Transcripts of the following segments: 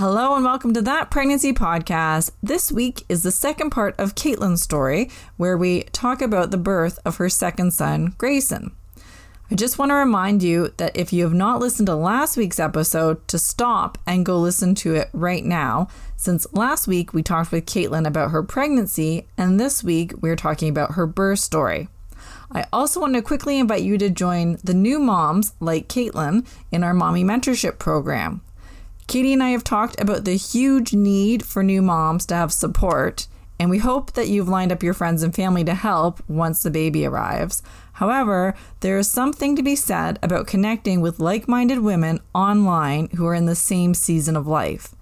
Hello and welcome to that pregnancy podcast. This week is the second part of Caitlin's story, where we talk about the birth of her second son, Grayson. I just want to remind you that if you have not listened to last week's episode, to stop and go listen to it right now, since last week we talked with Caitlin about her pregnancy, and this week we're talking about her birth story. I also want to quickly invite you to join the new moms like Caitlin in our Mommy Mentorship Program. Katie and I have talked about the huge need for new moms to have support, and we hope that you've lined up your friends and family to help once the baby arrives. However, there is something to be said about connecting with like minded women online who are in the same season of life.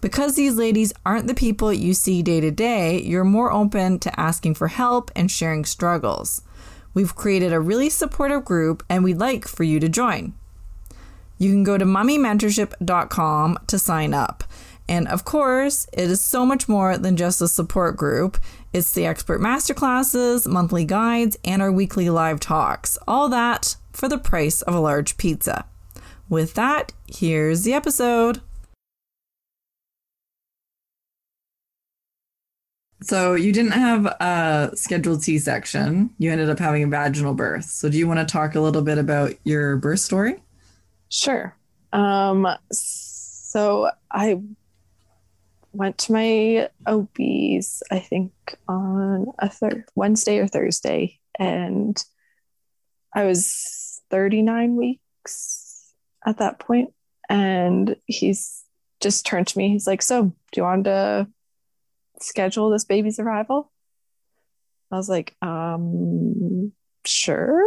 Because these ladies aren't the people you see day to day, you're more open to asking for help and sharing struggles. We've created a really supportive group and we'd like for you to join. You can go to mommymentorship.com to sign up. And of course, it is so much more than just a support group. It's the expert masterclasses, monthly guides, and our weekly live talks. All that for the price of a large pizza. With that, here's the episode. So, you didn't have a scheduled C section. You ended up having a vaginal birth. So, do you want to talk a little bit about your birth story? Sure. Um, so I went to my OBs, I think on a thir- Wednesday or Thursday, and I was 39 weeks at that point. And he's just turned to me. He's like, So, do you want to schedule this baby's arrival? I was like, um, sure.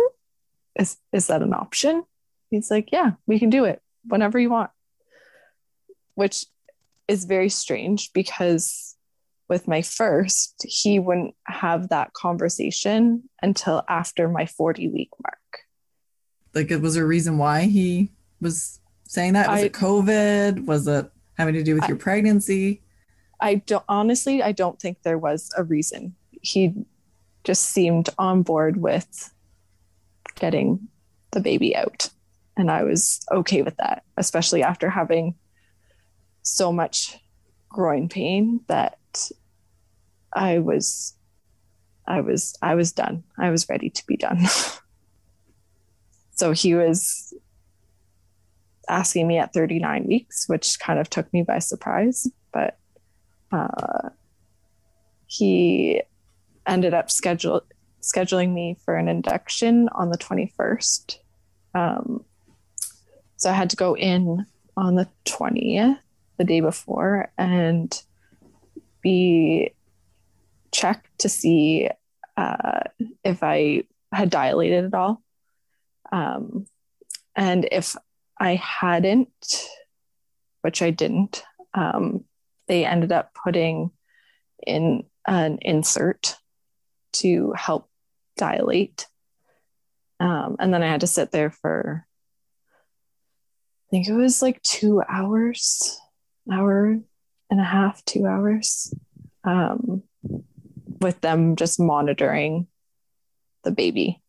Is is that an option? He's like, Yeah, we can do it whenever you want. Which is very strange because with my first, he wouldn't have that conversation until after my 40 week mark. Like, it was a reason why he was saying that? Was I, it COVID? Was it having to do with I, your pregnancy? I don't honestly, I don't think there was a reason. He just seemed on board with getting the baby out and I was okay with that, especially after having so much groin pain that I was I was I was done. I was ready to be done. so he was asking me at 39 weeks, which kind of took me by surprise, but uh, he ended up schedule, scheduling me for an induction on the 21st. Um, so I had to go in on the 20th, the day before, and be checked to see uh, if I had dilated at all. Um, and if I hadn't, which I didn't, um, they ended up putting in an insert to help dilate. Um, and then I had to sit there for I think it was like two hours, hour and a half, two hours, um, with them just monitoring the baby,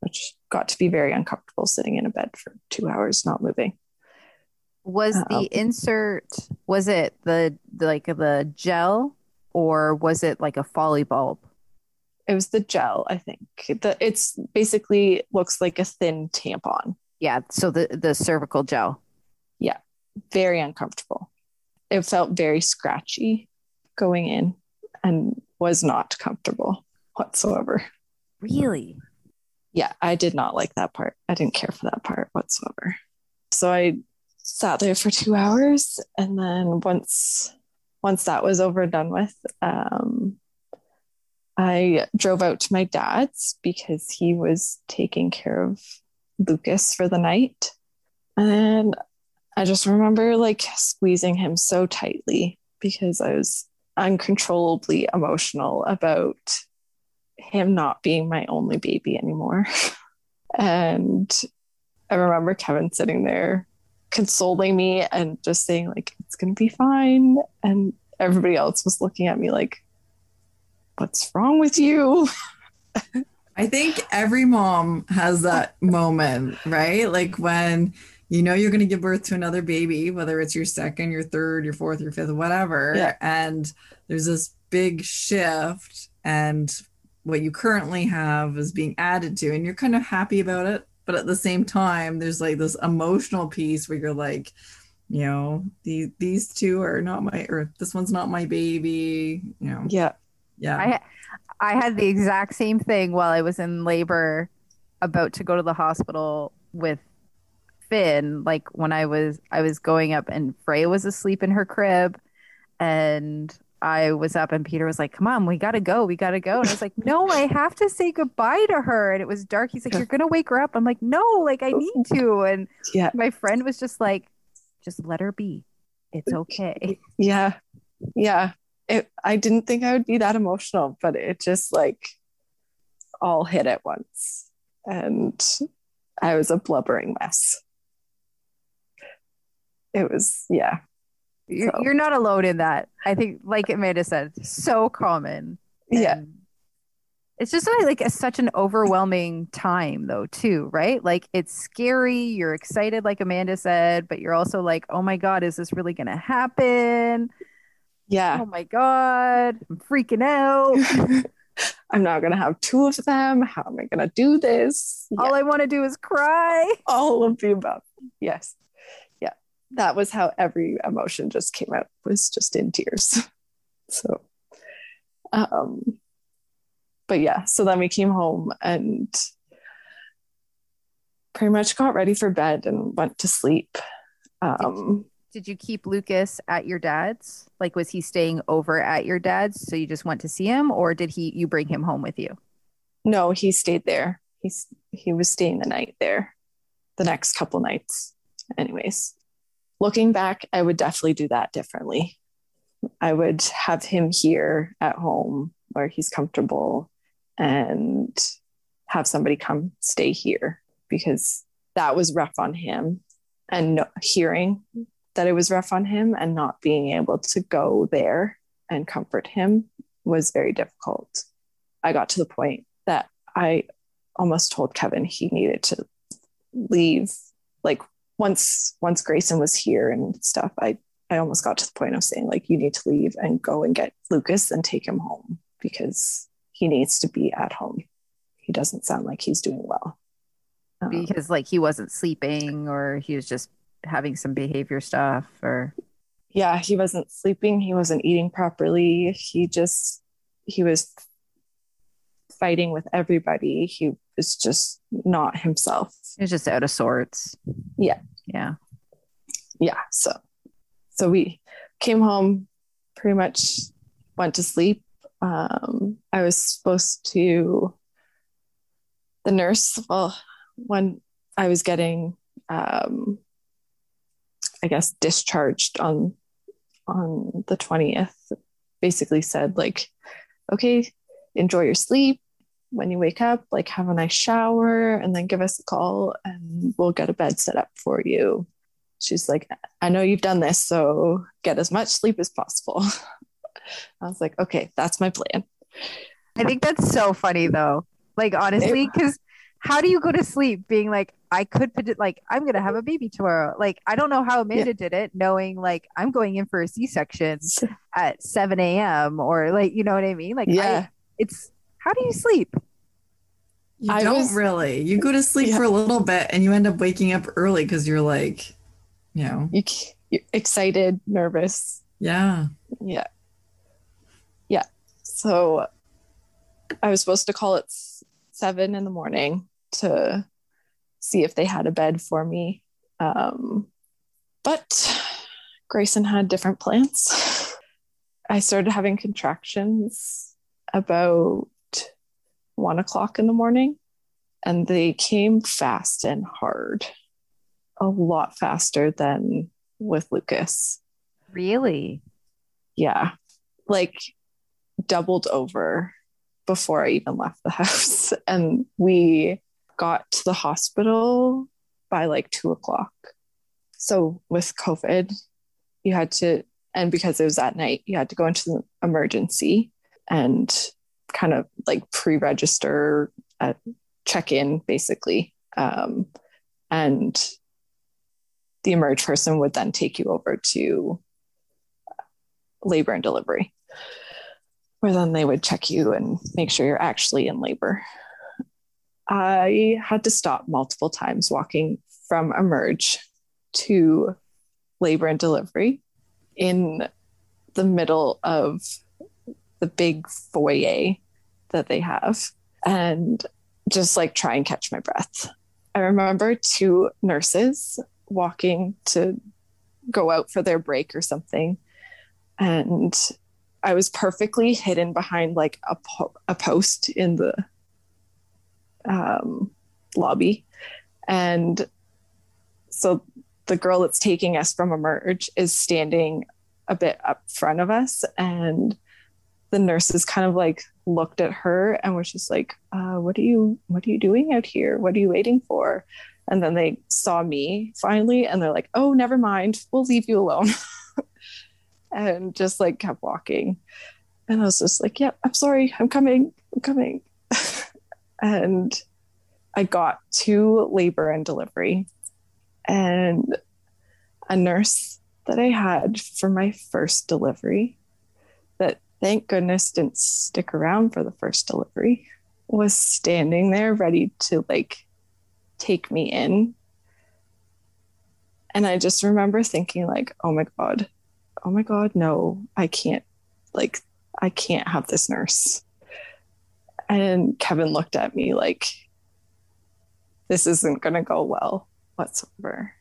which got to be very uncomfortable sitting in a bed for two hours, not moving. Was the um, insert, was it the, the like the gel or was it like a Foley bulb? It was the gel, I think. The, it's basically looks like a thin tampon. Yeah. So the the cervical gel. Yeah. very uncomfortable. It felt very scratchy going in and was not comfortable whatsoever. Really? Yeah, I did not like that part. I didn't care for that part whatsoever. So I sat there for two hours and then once once that was over and done with, um, I drove out to my dad's because he was taking care of Lucas for the night. And I just remember like squeezing him so tightly because I was uncontrollably emotional about him not being my only baby anymore. and I remember Kevin sitting there consoling me and just saying like it's going to be fine and everybody else was looking at me like what's wrong with you? I think every mom has that moment, right? Like when you know you're going to give birth to another baby, whether it's your second, your third, your fourth, your fifth, whatever. Yeah. And there's this big shift, and what you currently have is being added to, and you're kind of happy about it. But at the same time, there's like this emotional piece where you're like, you know, the, these two are not my, or this one's not my baby, you know. Yeah. Yeah. I I had the exact same thing while I was in labor, about to go to the hospital with Finn. Like when I was I was going up and Freya was asleep in her crib, and I was up and Peter was like, "Come on, we gotta go, we gotta go." And I was like, "No, I have to say goodbye to her." And it was dark. He's like, "You're gonna wake her up." I'm like, "No, like I need to." And Yeah. my friend was just like, "Just let her be. It's okay." Yeah. Yeah. It, I didn't think I would be that emotional, but it just like all hit at once. And I was a blubbering mess. It was, yeah. You're, So- you're not alone in that. I think, like Amanda said, so common. Yeah. It's just like, like a, such an overwhelming time, though, too, right? Like it's scary. You're excited, like Amanda said, but you're also like, oh my God, is this really going to happen? Yeah. Oh my God, I'm freaking out. I'm not going to have two of them. How am I going to do this? Yeah. All I want to do is cry. all of the above. Yes. Yeah. That was how every emotion just came out was just in tears. So um but yeah, so then we came home and pretty much got ready for bed and went to sleep. Um Did you keep Lucas at your dad's? Like, was he staying over at your dad's? So you just went to see him, or did he you bring him home with you? no, he stayed there. He's he was staying the night there the next couple nights. Anyways, looking back, I would definitely do that differently. I would have him here at home where he's comfortable and have somebody come stay here because that was rough on him and hearing that it was rough on him and not being able to go there and comfort him was very difficult. I got to the point that I almost told Kevin he needed to leave. Like once once Grayson was here and stuff, I I almost got to the point of saying like you need to leave and go and get Lucas and take him home because he needs to be at home. He doesn't sound like he's doing well. Um, Because like he wasn't sleeping, or he was just having some behavior stuff, or yeah, he wasn't sleeping. He wasn't eating properly. He just, he was fighting with everybody. He was just not himself. he was just out of sorts. Yeah. Yeah. Yeah. So, so we came home, pretty much went to sleep. Um, I was supposed to, the nurse, well, when I was getting, um, I guess discharged on on the 20th basically said like okay enjoy your sleep. When you wake up like have a nice shower and then give us a call and we'll get a bed set up for you. She's like i know you've done this so get as much sleep as possible. I was like okay that's my plan. I think that's so funny though. Like honestly, because how do you go to sleep being like, I could put it like I'm gonna have a baby tomorrow? Like I don't know how Amanda did it, knowing like I'm going in for a C-section at 7 a.m. or like you know what I mean? Like I- yeah it's how do you sleep? You I don't was- really. You go to sleep Yeah. for a little bit and you end up waking up early because you're like, you know, you, c- excited, nervous. Yeah. Yeah. Yeah. So I was supposed to call at seven in the morning to see if they had a bed for me. Um, but Grayson had different plans. I started having contractions about one o'clock in the morning, and they came fast and hard, a lot faster than with Lucas. Really? Yeah, like doubled over before I even left the house. And we got to the hospital by like two o'clock. So with COVID, you had to, and because it was at night, you had to go into the emergency and kind of like pre-register, uh, check in basically, um, and the emerge person would then take you over to labor and delivery, where then they would check you and make sure you're actually in labor. I had to stop multiple times walking from emerge to labor and delivery in the middle of the big foyer that they have and just like try and catch my breath. I remember two nurses walking to go out for their break or something. And I was perfectly hidden behind like a, po- a post in the um, lobby. And so the girl that's taking us from Emerge is standing a bit up front of us. And the nurses kind of like looked at her and was just like, uh, what are you, what are you doing out here? What are you waiting for? And then they saw me finally and they're like, oh, never mind. We'll leave you alone. and just like kept walking. And I was just like, yeah, I'm sorry. I'm coming. I'm coming. And I got to labor and delivery. And a nurse that I had for my first delivery, that thank goodness didn't stick around for the first delivery, was standing there ready to like take me in. And I just remember thinking, like, oh my God, oh my God, no, I can't, like, I can't have this nurse. And Kevin looked at me like, this isn't going to go well whatsoever.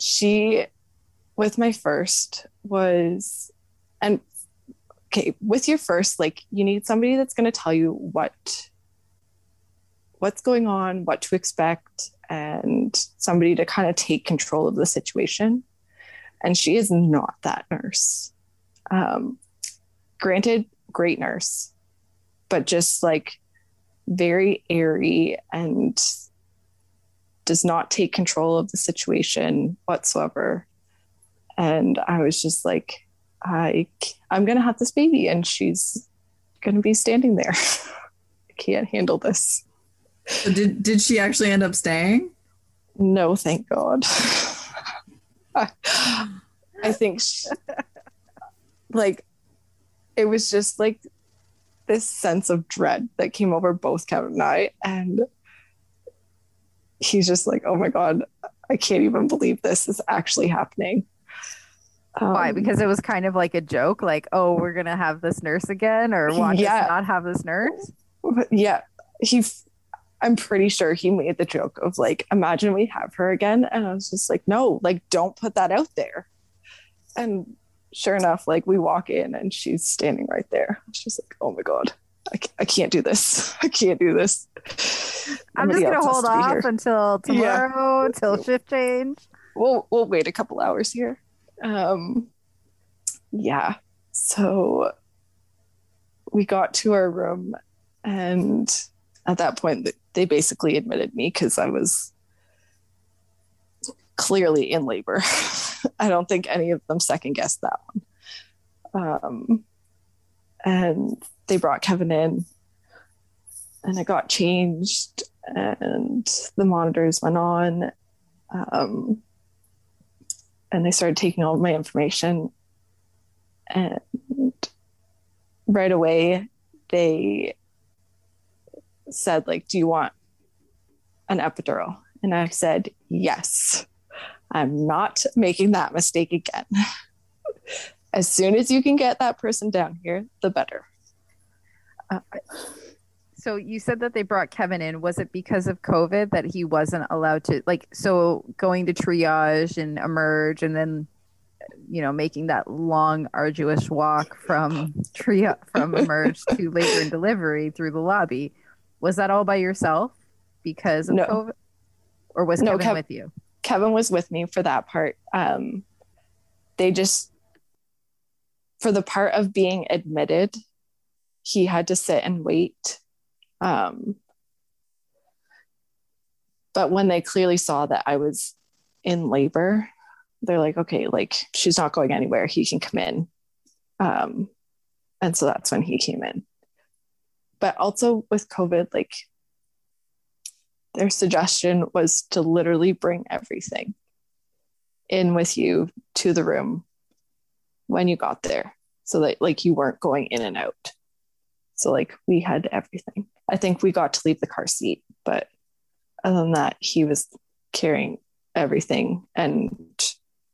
She, with my first, was, and okay, with your first, like, you need somebody that's going to tell you what what's going on, what to expect, and somebody to kind of take control of the situation. And she is not that nurse. Um, granted, great nurse, but just like very airy and does not take control of the situation whatsoever. And I was just like, I, I'm going to have this baby and she's going to be standing there. I can't handle this. So did did she actually end up staying? No, thank God. I think she, like it was just like this sense of dread that came over both Kevin and I and he's just like, "Oh my god, I can't even believe this is actually happening." Um, Why? Because it was kind of like a joke, like, "Oh, we're gonna have this nurse again," or watch yeah. us not have this nurse. Yeah, he I'm pretty sure he made the joke of like, imagine we have her again. And I was just like, no, like, don't put that out there. And sure enough, like, we walk in and she's standing right there. She's like, oh my God, I, I can't do this. I can't do this. I'm just going to hold off here. until tomorrow, yeah. until shift change. We'll, we'll wait a couple hours here. Um, yeah. So we got to our room and at that point they basically admitted me because I was clearly in labor. I don't think any of them second guessed that one. Um, and they brought Kevin in, and it got changed, and the monitors went on. Um, and they started taking all my information. And right away, they said like do you want an epidural and i said yes I'm not making that mistake again. as soon as you can get that person down here, the better. Uh, so you said that they brought Kevin in. Was it because of COVID that he wasn't allowed to like so going to triage and emerge and then you know making that long arduous walk from triage from emerge to labor and delivery through the lobby was that all by yourself because of No. COVID or was No, Kevin Kev- with you? Kevin was with me for that part. Um, they just, for the part of being admitted, he had to sit and wait. Um, but when they clearly saw that I was in labor, they're like, okay, like she's not going anywhere. He can come in. Um, and so that's when he came in. But also with COVID, like their suggestion was to literally bring everything in with you to the room when you got there so that like you weren't going in and out. So like we had everything. I think we got to leave the car seat but other than that he was carrying everything. And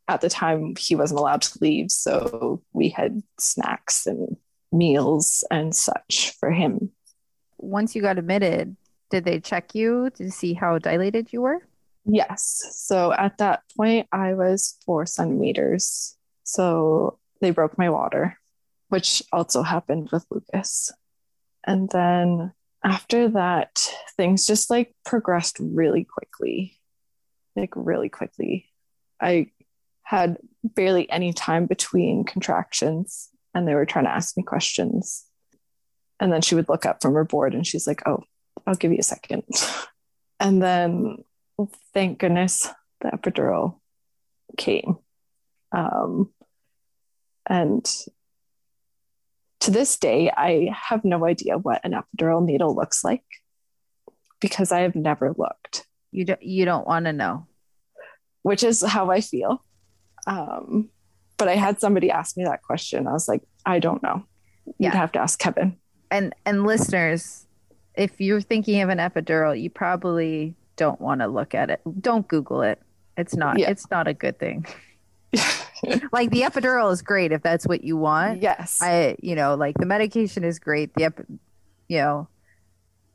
at the time he wasn't allowed to leave so we had snacks and meals and such for him. Once you got admitted, did they check you to see how dilated you were? Yes. So at that point, I was four centimeters. So they broke my water, which also happened with Lucas. And then after that, things just like progressed really quickly, like really quickly. I had barely any time between contractions, and they were trying to ask me questions. And then she would look up from her board and she's like, Oh, I'll give you a second. And then thank goodness the epidural came. Um, and to this day, I have no idea what an epidural needle looks like because I have never looked, You don't you don't want to know. which is how I feel. Um, but I had somebody ask me that question. I was like, I don't know. You'd Yeah. have to ask Kevin. and and listeners if you're thinking of an epidural you probably don't want to look at it. Don't google it. It's not Yeah. it's not a good thing. Like the epidural is great if that's what you want. Yes. i you know like the medication is great. The ep- you know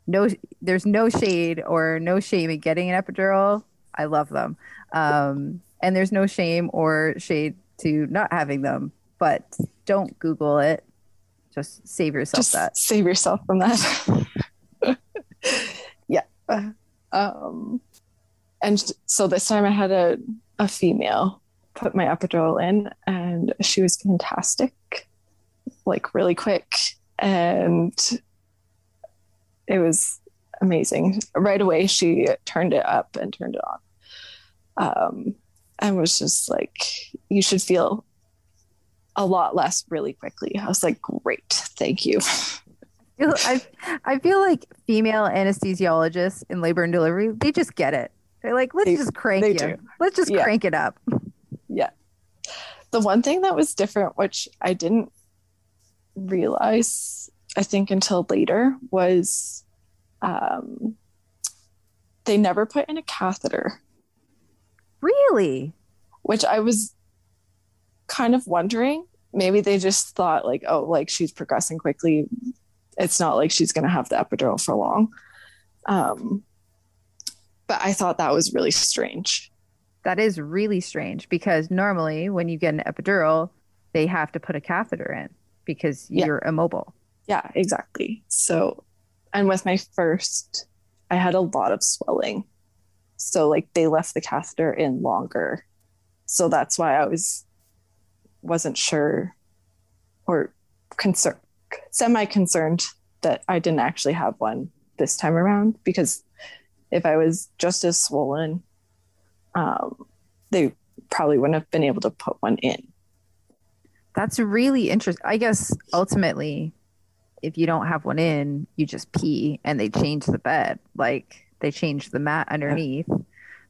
no there's no shade or no shame in getting an epidural. I love them. Um and there's no shame or shade to not having them but don't google it. Just save yourself just that. save yourself from that. Um, and so this time I had a, a female put my epidural in, and she was fantastic, like really quick. And it was amazing. Right away, she turned it up and turned it on. Um, and was just like, you should feel a lot less really quickly. I was like, great, thank you. feel- I, I feel like female anesthesiologists in labor and delivery, they just get it. They're like, let's They- just crank you. do. Let's just Yeah. crank it up. Yeah. The one thing that was different, which I didn't realize, I think, until later, was um, they never put in a catheter, Really? which I was kind of wondering. Maybe they just thought, like, oh, like she's progressing quickly. It's not like she's going to have the epidural for long. Um, but I thought that was really strange. That is really strange because normally when you get an epidural, they have to put a catheter in because Yeah. you're immobile. Yeah, exactly. So, and with my first, I had a lot of swelling. So, like, they left the catheter in longer. So that's why I was, wasn't sure or concerned, semi concerned that I didn't actually have one this time around because if I was just as swollen, um, they probably wouldn't have been able to put one in. That's really interesting. I guess ultimately, if you don't have one in, you just pee and they change the bed. Like they change the mat underneath.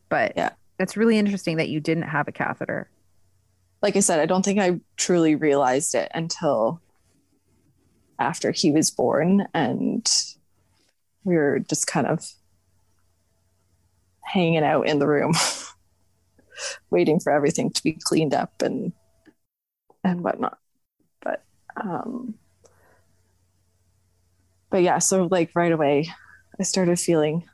But Yeah. it's really interesting that you didn't have a catheter. like I said, I don't think I truly realized it until after he was born and we were just kind of hanging out in the room. waiting for everything to be cleaned up and and whatnot. But um but yeah, so like right away I started feeling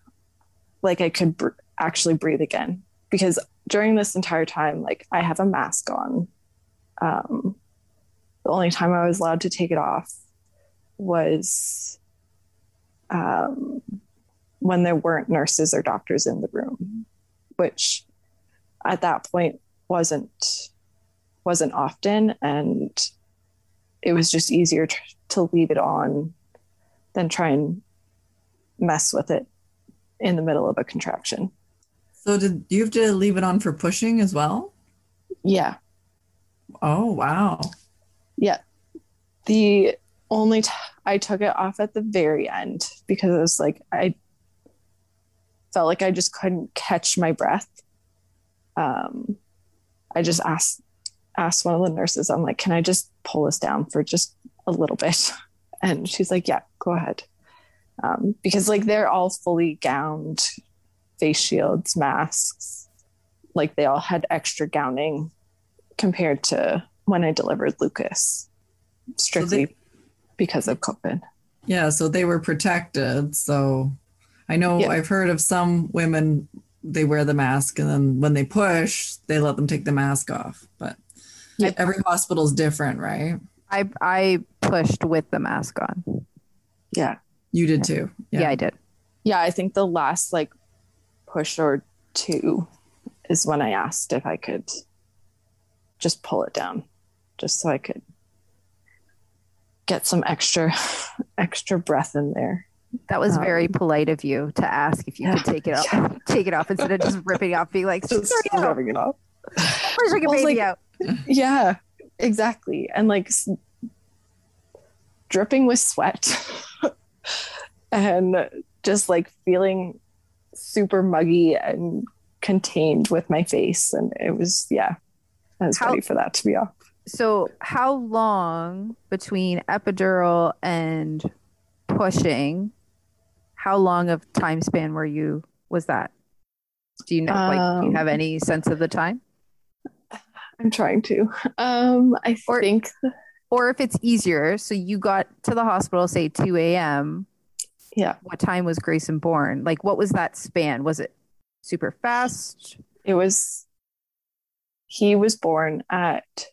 like I could br- actually breathe again because during this entire time like I have a mask on. Um the only time I was allowed to take it off was um, when there weren't nurses or doctors in the room, which at that point wasn't wasn't often, and it was just easier to, to leave it on than try and mess with it in the middle of a contraction. So did you have to leave it on for pushing as well? Yeah. Oh wow. Yeah. The only t- I took it off at the very end because it was like I felt like I just couldn't catch my breath. Um, I just asked asked one of the nurses, I'm like, can I just pull this down for just a little bit? And she's like, yeah, go ahead. Um, because like they're all fully gowned, face shields, masks, like they all had extra gowning compared to when I delivered Lucas, strictly so they, because of COVID. Yeah, so they were protected. So I know yeah. I've heard of some women they wear the mask and then when they push, they let them take the mask off. But yeah. every hospital is different, right? I I pushed with the mask on. Yeah. You did too. Yeah. yeah, I did. Yeah, I think the last like push or two is when I asked if I could just pull it down just so I could get some extra extra breath in there. That was very um, polite of you to ask if you yeah, could take it off, yeah. take it off instead of just ripping it off, being like, just it off. Pushing your baby like, out. Yeah, exactly, and like dripping with sweat, and just like feeling super muggy and contained with my face, and it was yeah, I was How- ready for that to be off so how long between epidural and pushing how long of time span were you was that? Do you know um, like do you have any sense of the time? I'm trying to. Um i or, think or if it's easier so you got to the hospital say 2 a.m yeah. What time was grayson born? Like what was that span? Was it super fast? It was he was born at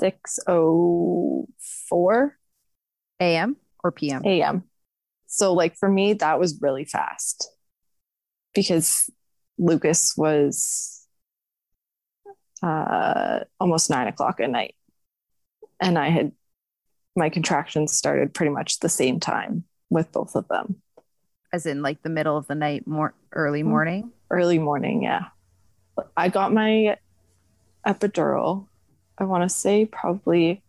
604 a.m. or p.m. a.m. So like for me that was really fast because Lucas was uh, almost nine o'clock at night, and I had my contractions started pretty much the same time with both of them. As in, like the middle of the night, more early mm-hmm. morning. Early morning, yeah. I got my epidural I want to say probably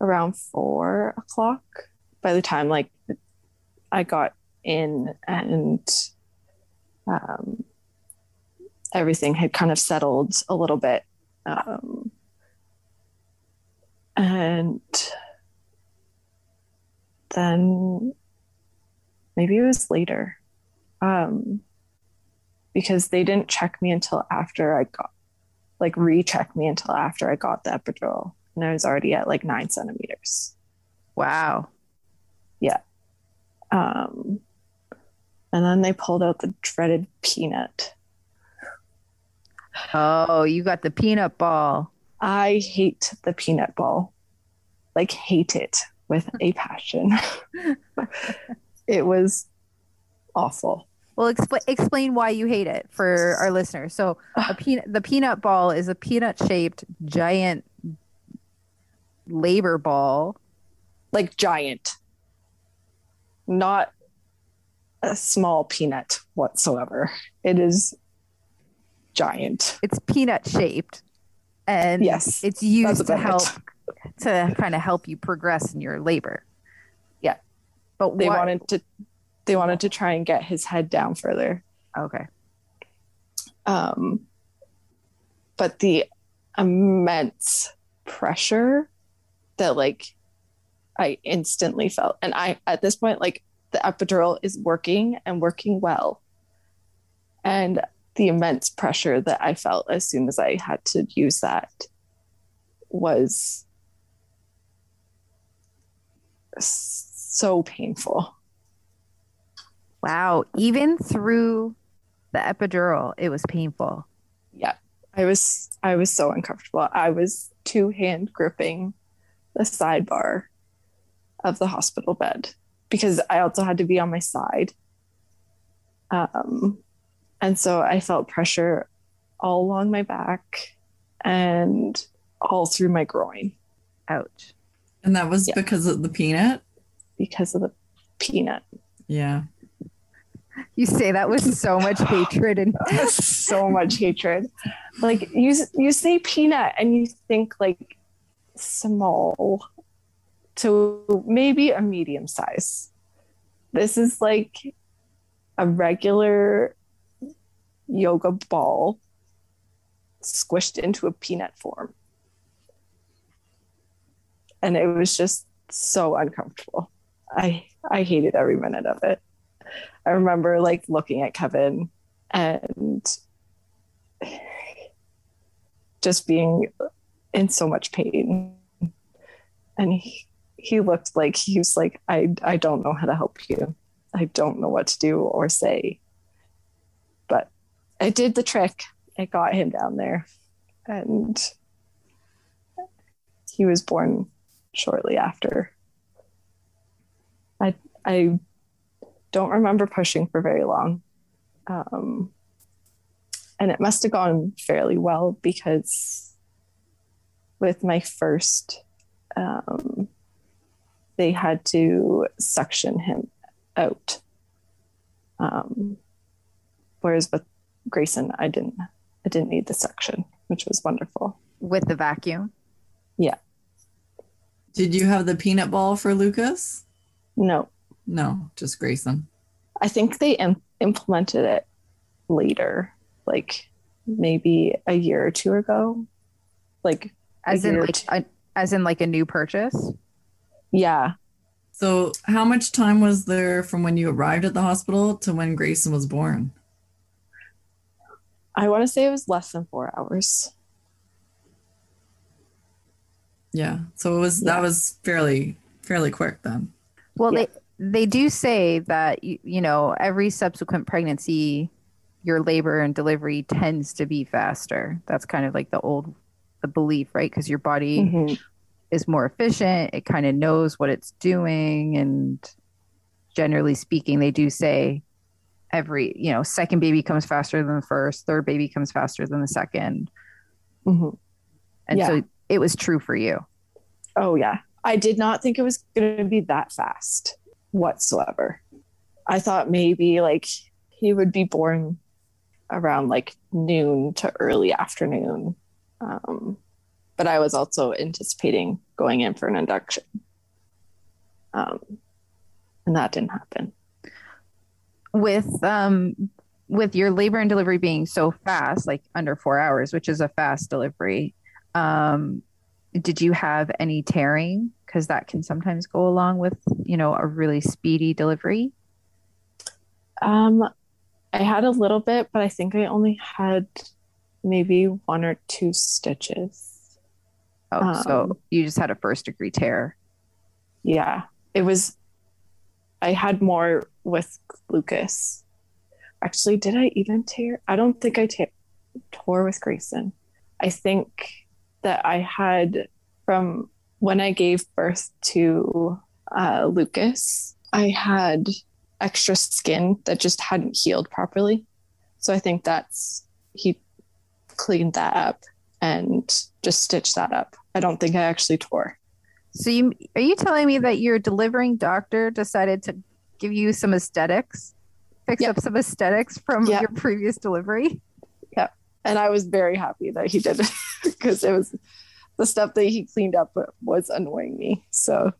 around four o'clock by the time like I got in and um, everything had kind of settled a little bit. Um, and then maybe it was later um, because they didn't check me until after I got like recheck me until after I got the epidural. And I was already at like nine centimeters. Wow. Yeah. Um, and then they pulled out the dreaded peanut. Oh, you got the peanut ball. I hate the peanut ball. Like, hate it with a passion. it was awful. Well, expl- explain why you hate it for our listeners. So, a peanut, the peanut ball is a peanut shaped giant labor ball. Like giant, not a small peanut whatsoever. It is giant. It's peanut shaped. And yes, it's used to help to kind of help you progress in your labor. Yeah. But they wanted to they wanted to try and get his head down further. Okay. Um, but the immense pressure that like I instantly felt, and I at this point like the epidural is working and working well, and the immense pressure that I felt as soon as I had to use that was so painful. Wow. Even through the epidural, it was painful. Yeah. I was I was so uncomfortable. I was two hand gripping the sidebar of the hospital bed because I also had to be on my side. Um, and so I felt pressure all along my back and all through my groin. Ouch. And that was Yeah. because of the peanut? because of the peanut. Yeah. You say that with so much hatred and so much hatred. Like you, you say peanut and you think like small to maybe a medium size. This is like a regular yoga ball squished into a peanut form. And it was just so uncomfortable. I I hated every minute of it. I remember like looking at Kevin and just being in so much pain. And he, he looked like he was like, I, I don't know how to help you. I don't know what to do or say. But I did the trick. I got him down there. And he was born shortly after. I I don't remember pushing for very long. Um, and it must have gone fairly well because with my first, um, they had to suction him out. Um, whereas with Grayson, I didn't. I didn't need the suction, which was wonderful. with the vacuum. Yeah. Did you have the peanut ball for Lucas? No, No, just Grayson. I think they Im- implemented it later, like maybe a year or two ago. Like, As in like a, as in like a new purchase. yeah, So, how much time was there from when you arrived at the hospital to when Grayson was born? I want to say it was less than four hours. Yeah. So it was Yeah. that was fairly fairly quick then. Well, Yeah. they they do say that you, you know every subsequent pregnancy, your labor and delivery tends to be faster. That's kind of like the old the belief, right? Because your body Mhm. is more efficient. It kind of knows what it's doing, and generally speaking, they do say every you know second baby comes faster than the first, third baby comes faster than the second, Mhm. and Yeah. so it was true for you. Oh, yeah. I did not think it was going to be that fast whatsoever. I thought maybe like he would be born around like noon to early afternoon. Um, but I was also anticipating going in for an induction. Um, and that didn't happen. with um with your labor and delivery being so fast like under four hours which is a fast delivery um did you have any tearing because that can sometimes go along with you know a really speedy delivery Um, I had a little bit, but I think I only had maybe one or two stitches. oh so Um, you just had a first degree tear Yeah, it was. I had more with Lucas. Actually, did I even tear? I don't think I te- tore with Grayson. I think that I had from when I gave birth to uh, Lucas, I had extra skin that just hadn't healed properly. So I think that's he cleaned that up and just stitched that up. I don't think I actually tore. so you are you telling me that your delivering doctor decided to give you some aesthetics fix Yep. up some aesthetics from Yep. your previous delivery and I was very happy that he did it because it was the stuff that he cleaned up was annoying me. So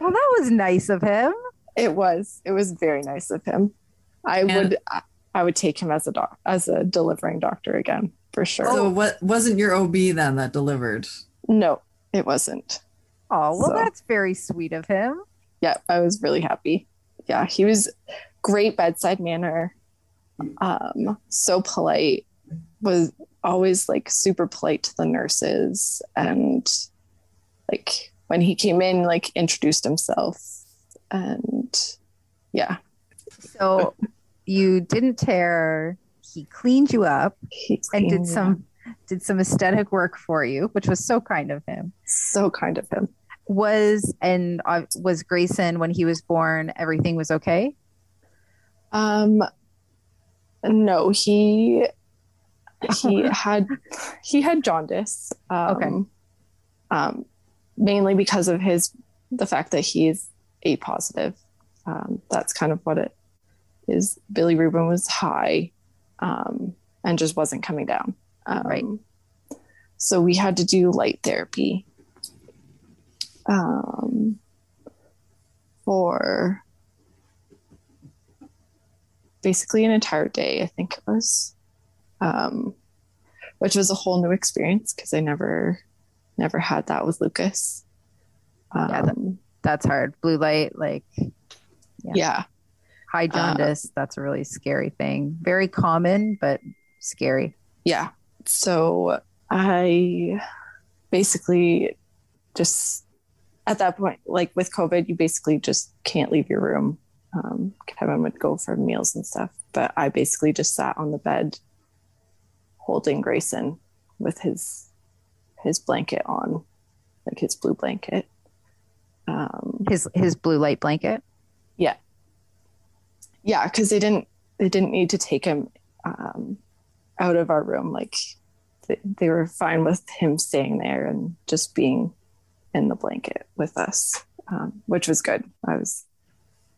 well that was nice of him it was it was very nice of him. I And- would I- I would take him as a doc as a delivering doctor again for sure. So what wasn't your OB then that delivered? No, it wasn't. oh well So- that's very sweet of him Yeah, I was really happy. Yeah, he was great bedside manner. Um, so polite, was always like super polite to the nurses and like when he came in, like introduced himself and yeah. So you didn't tear. He cleaned you up He and did cleaned me some did some aesthetic work for you, which was so kind of him. so kind of him. Was and uh, was Grayson when he was born? Everything was okay. Um, no, he he had he had jaundice. Um, Okay. Um, mainly because of his the fact that he's A positive. Um, that's kind of what it is. bilirubin was high, um, and just wasn't coming down. Um, Right. So we had to do light therapy. Um, for basically an entire day, I think it was, um, which was a whole new experience because I never, never had that with Lucas. Um, Yeah, that- That's hard. Blue light, like yeah. yeah, high jaundice. that's a really scary thing. Very common, but scary. yeah. So I basically just at that point, like with COVID, you basically just can't leave your room. Um, Kevin would go for meals and stuff, but I basically just sat on the bed holding Grayson with his his blanket on, like his blue blanket. Um, His his blue light blanket. yeah, yeah, because they didn't they didn't need to take him um, out of our room. Like they, they were fine with him staying there and just being in the blanket with us, um, which was good. I was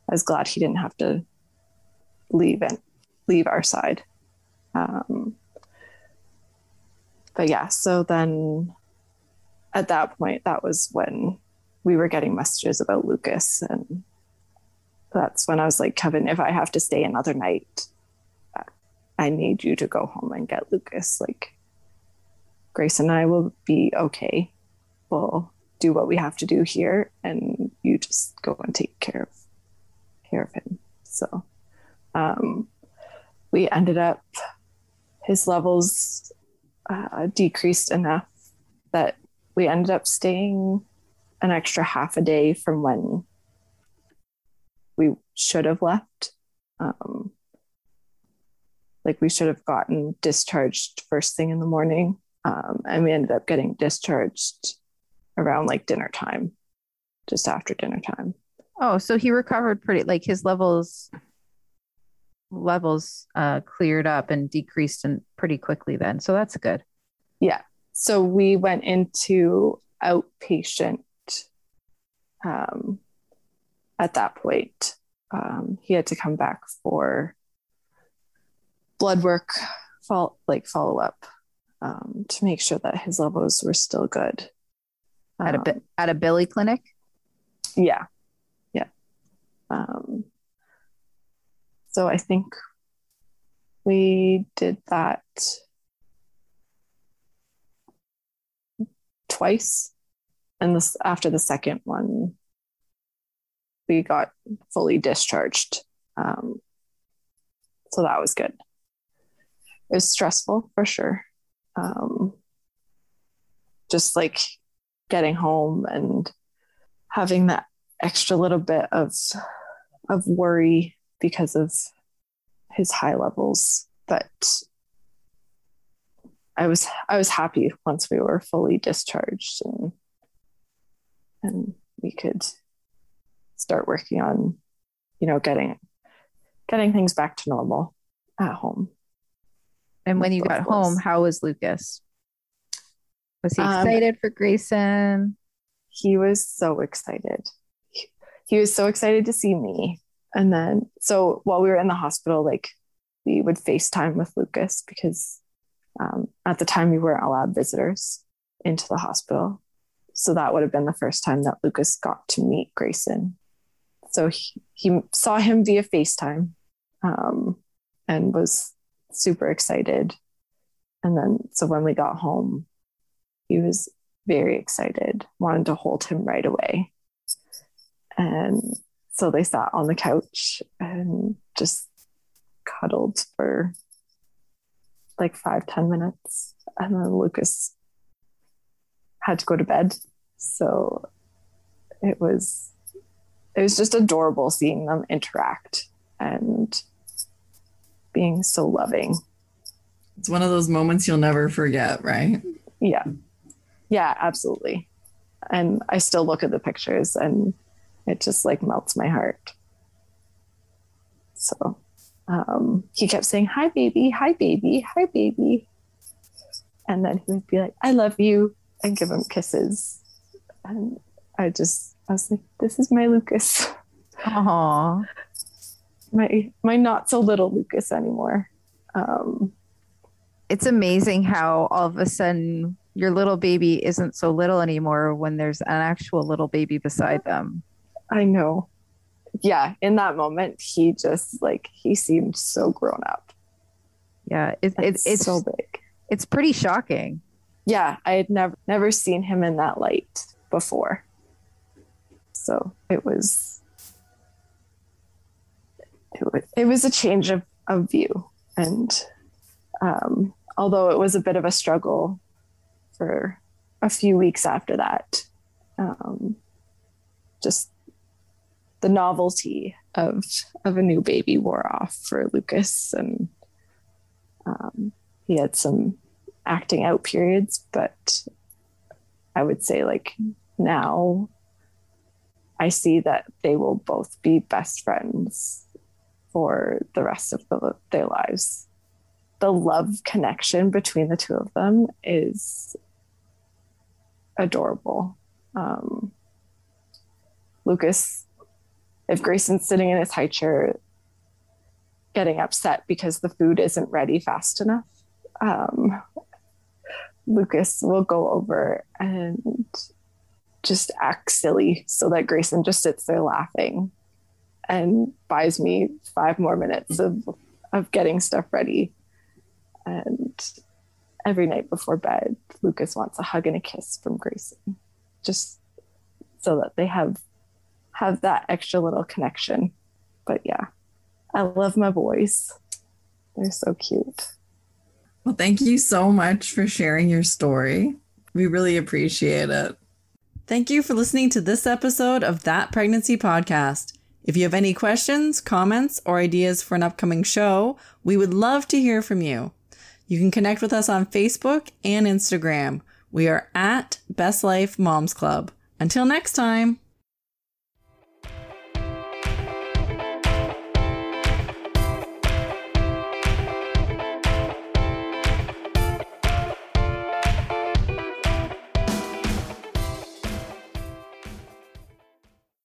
I was glad he didn't have to leave and leave our side. Um, but yeah, so then at that point, that was when we were getting messages about Lucas and that's when I was like, Kevin, if I have to stay another night, I need you to go home and get Lucas. Like, Grace and I will be okay. We'll do what we have to do here, and you just go and take care of care of him. So, um, we ended up his levels uh, decreased enough that we ended up staying an extra half a day from when we should have left. Um, like we should have gotten discharged first thing in the morning. Um, and we ended up getting discharged around like dinner time, just after dinner time. Oh, so he recovered pretty like his levels levels uh cleared up and decreased and pretty quickly then. So that's good. Yeah. So we went into outpatient um, at that point. Um, he had to come back for blood work, follow, like follow up um, to make sure that his levels were still good. At a Um, bit at a bili clinic. yeah yeah um so i think we did that twice. And this after the second one we got fully discharged. Um so that was good. It was stressful for sure. Um just like getting home and having that extra little bit of of worry because of his high levels but i was i was happy once we were fully discharged and and we could start working on you know getting getting things back to normal at home And when you got home, how was Lucas? Was he Um, excited for Grayson? he was so excited. He, he was so excited to see me. And then, so while we were in the hospital, like we would FaceTime with Lucas because um, at the time we weren't allowed visitors into the hospital. So that would have been the first time that Lucas got to meet Grayson. So he, he saw him via FaceTime um, and was super excited. And then, so when we got home, he was very excited, wanted to hold him right away. And so they sat on the couch and just cuddled for like five ten minutes. And then Lucas had to go to bed. So it was it was just adorable seeing them interact and being so loving. It's one of those moments you'll never forget, right? Yeah. Yeah, absolutely. And I still look at the pictures and it just like melts my heart. So um, he kept saying, Hi, baby, hi, baby, hi, baby. And then he would be like, I love you, and give him kisses. And I just, I was like, This is my Lucas. Aww. My, my not so little Lucas anymore. Um, it's amazing how all of a sudden your little baby isn't so little anymore when there's an actual little baby beside them. I know. Yeah, in that moment, he just like he seemed so grown up. Yeah, it, it, It's so big. it's pretty shocking. Yeah, I had never never seen him in that light before. So it was it was, it was a change of, of view, and um, although it was a bit of a struggle for a few weeks after that, um, just the novelty of of a new baby wore off for Lucas, and um, he had some acting out periods, but I would say like now I see that they will both be best friends for the rest of the, their lives. The love connection between the two of them is adorable. Um, Lucas, if Grayson's sitting in his high chair getting upset because the food isn't ready fast enough, um, Lucas will go over and just act silly so that Grayson just sits there laughing and buys me five more minutes of of getting stuff ready. And every night before bed, Lucas wants a hug and a kiss from Grayson, just so that they have have that extra little connection. But yeah, I love my boys. They're so cute. Well, thank you so much for sharing your story. We really appreciate it. Thank you for listening to this episode of That Pregnancy Podcast. If you have any questions, comments, or ideas for an upcoming show, we would love to hear from you. You can connect with us on Facebook and Instagram. We are at Best Life Moms Club. Until next time.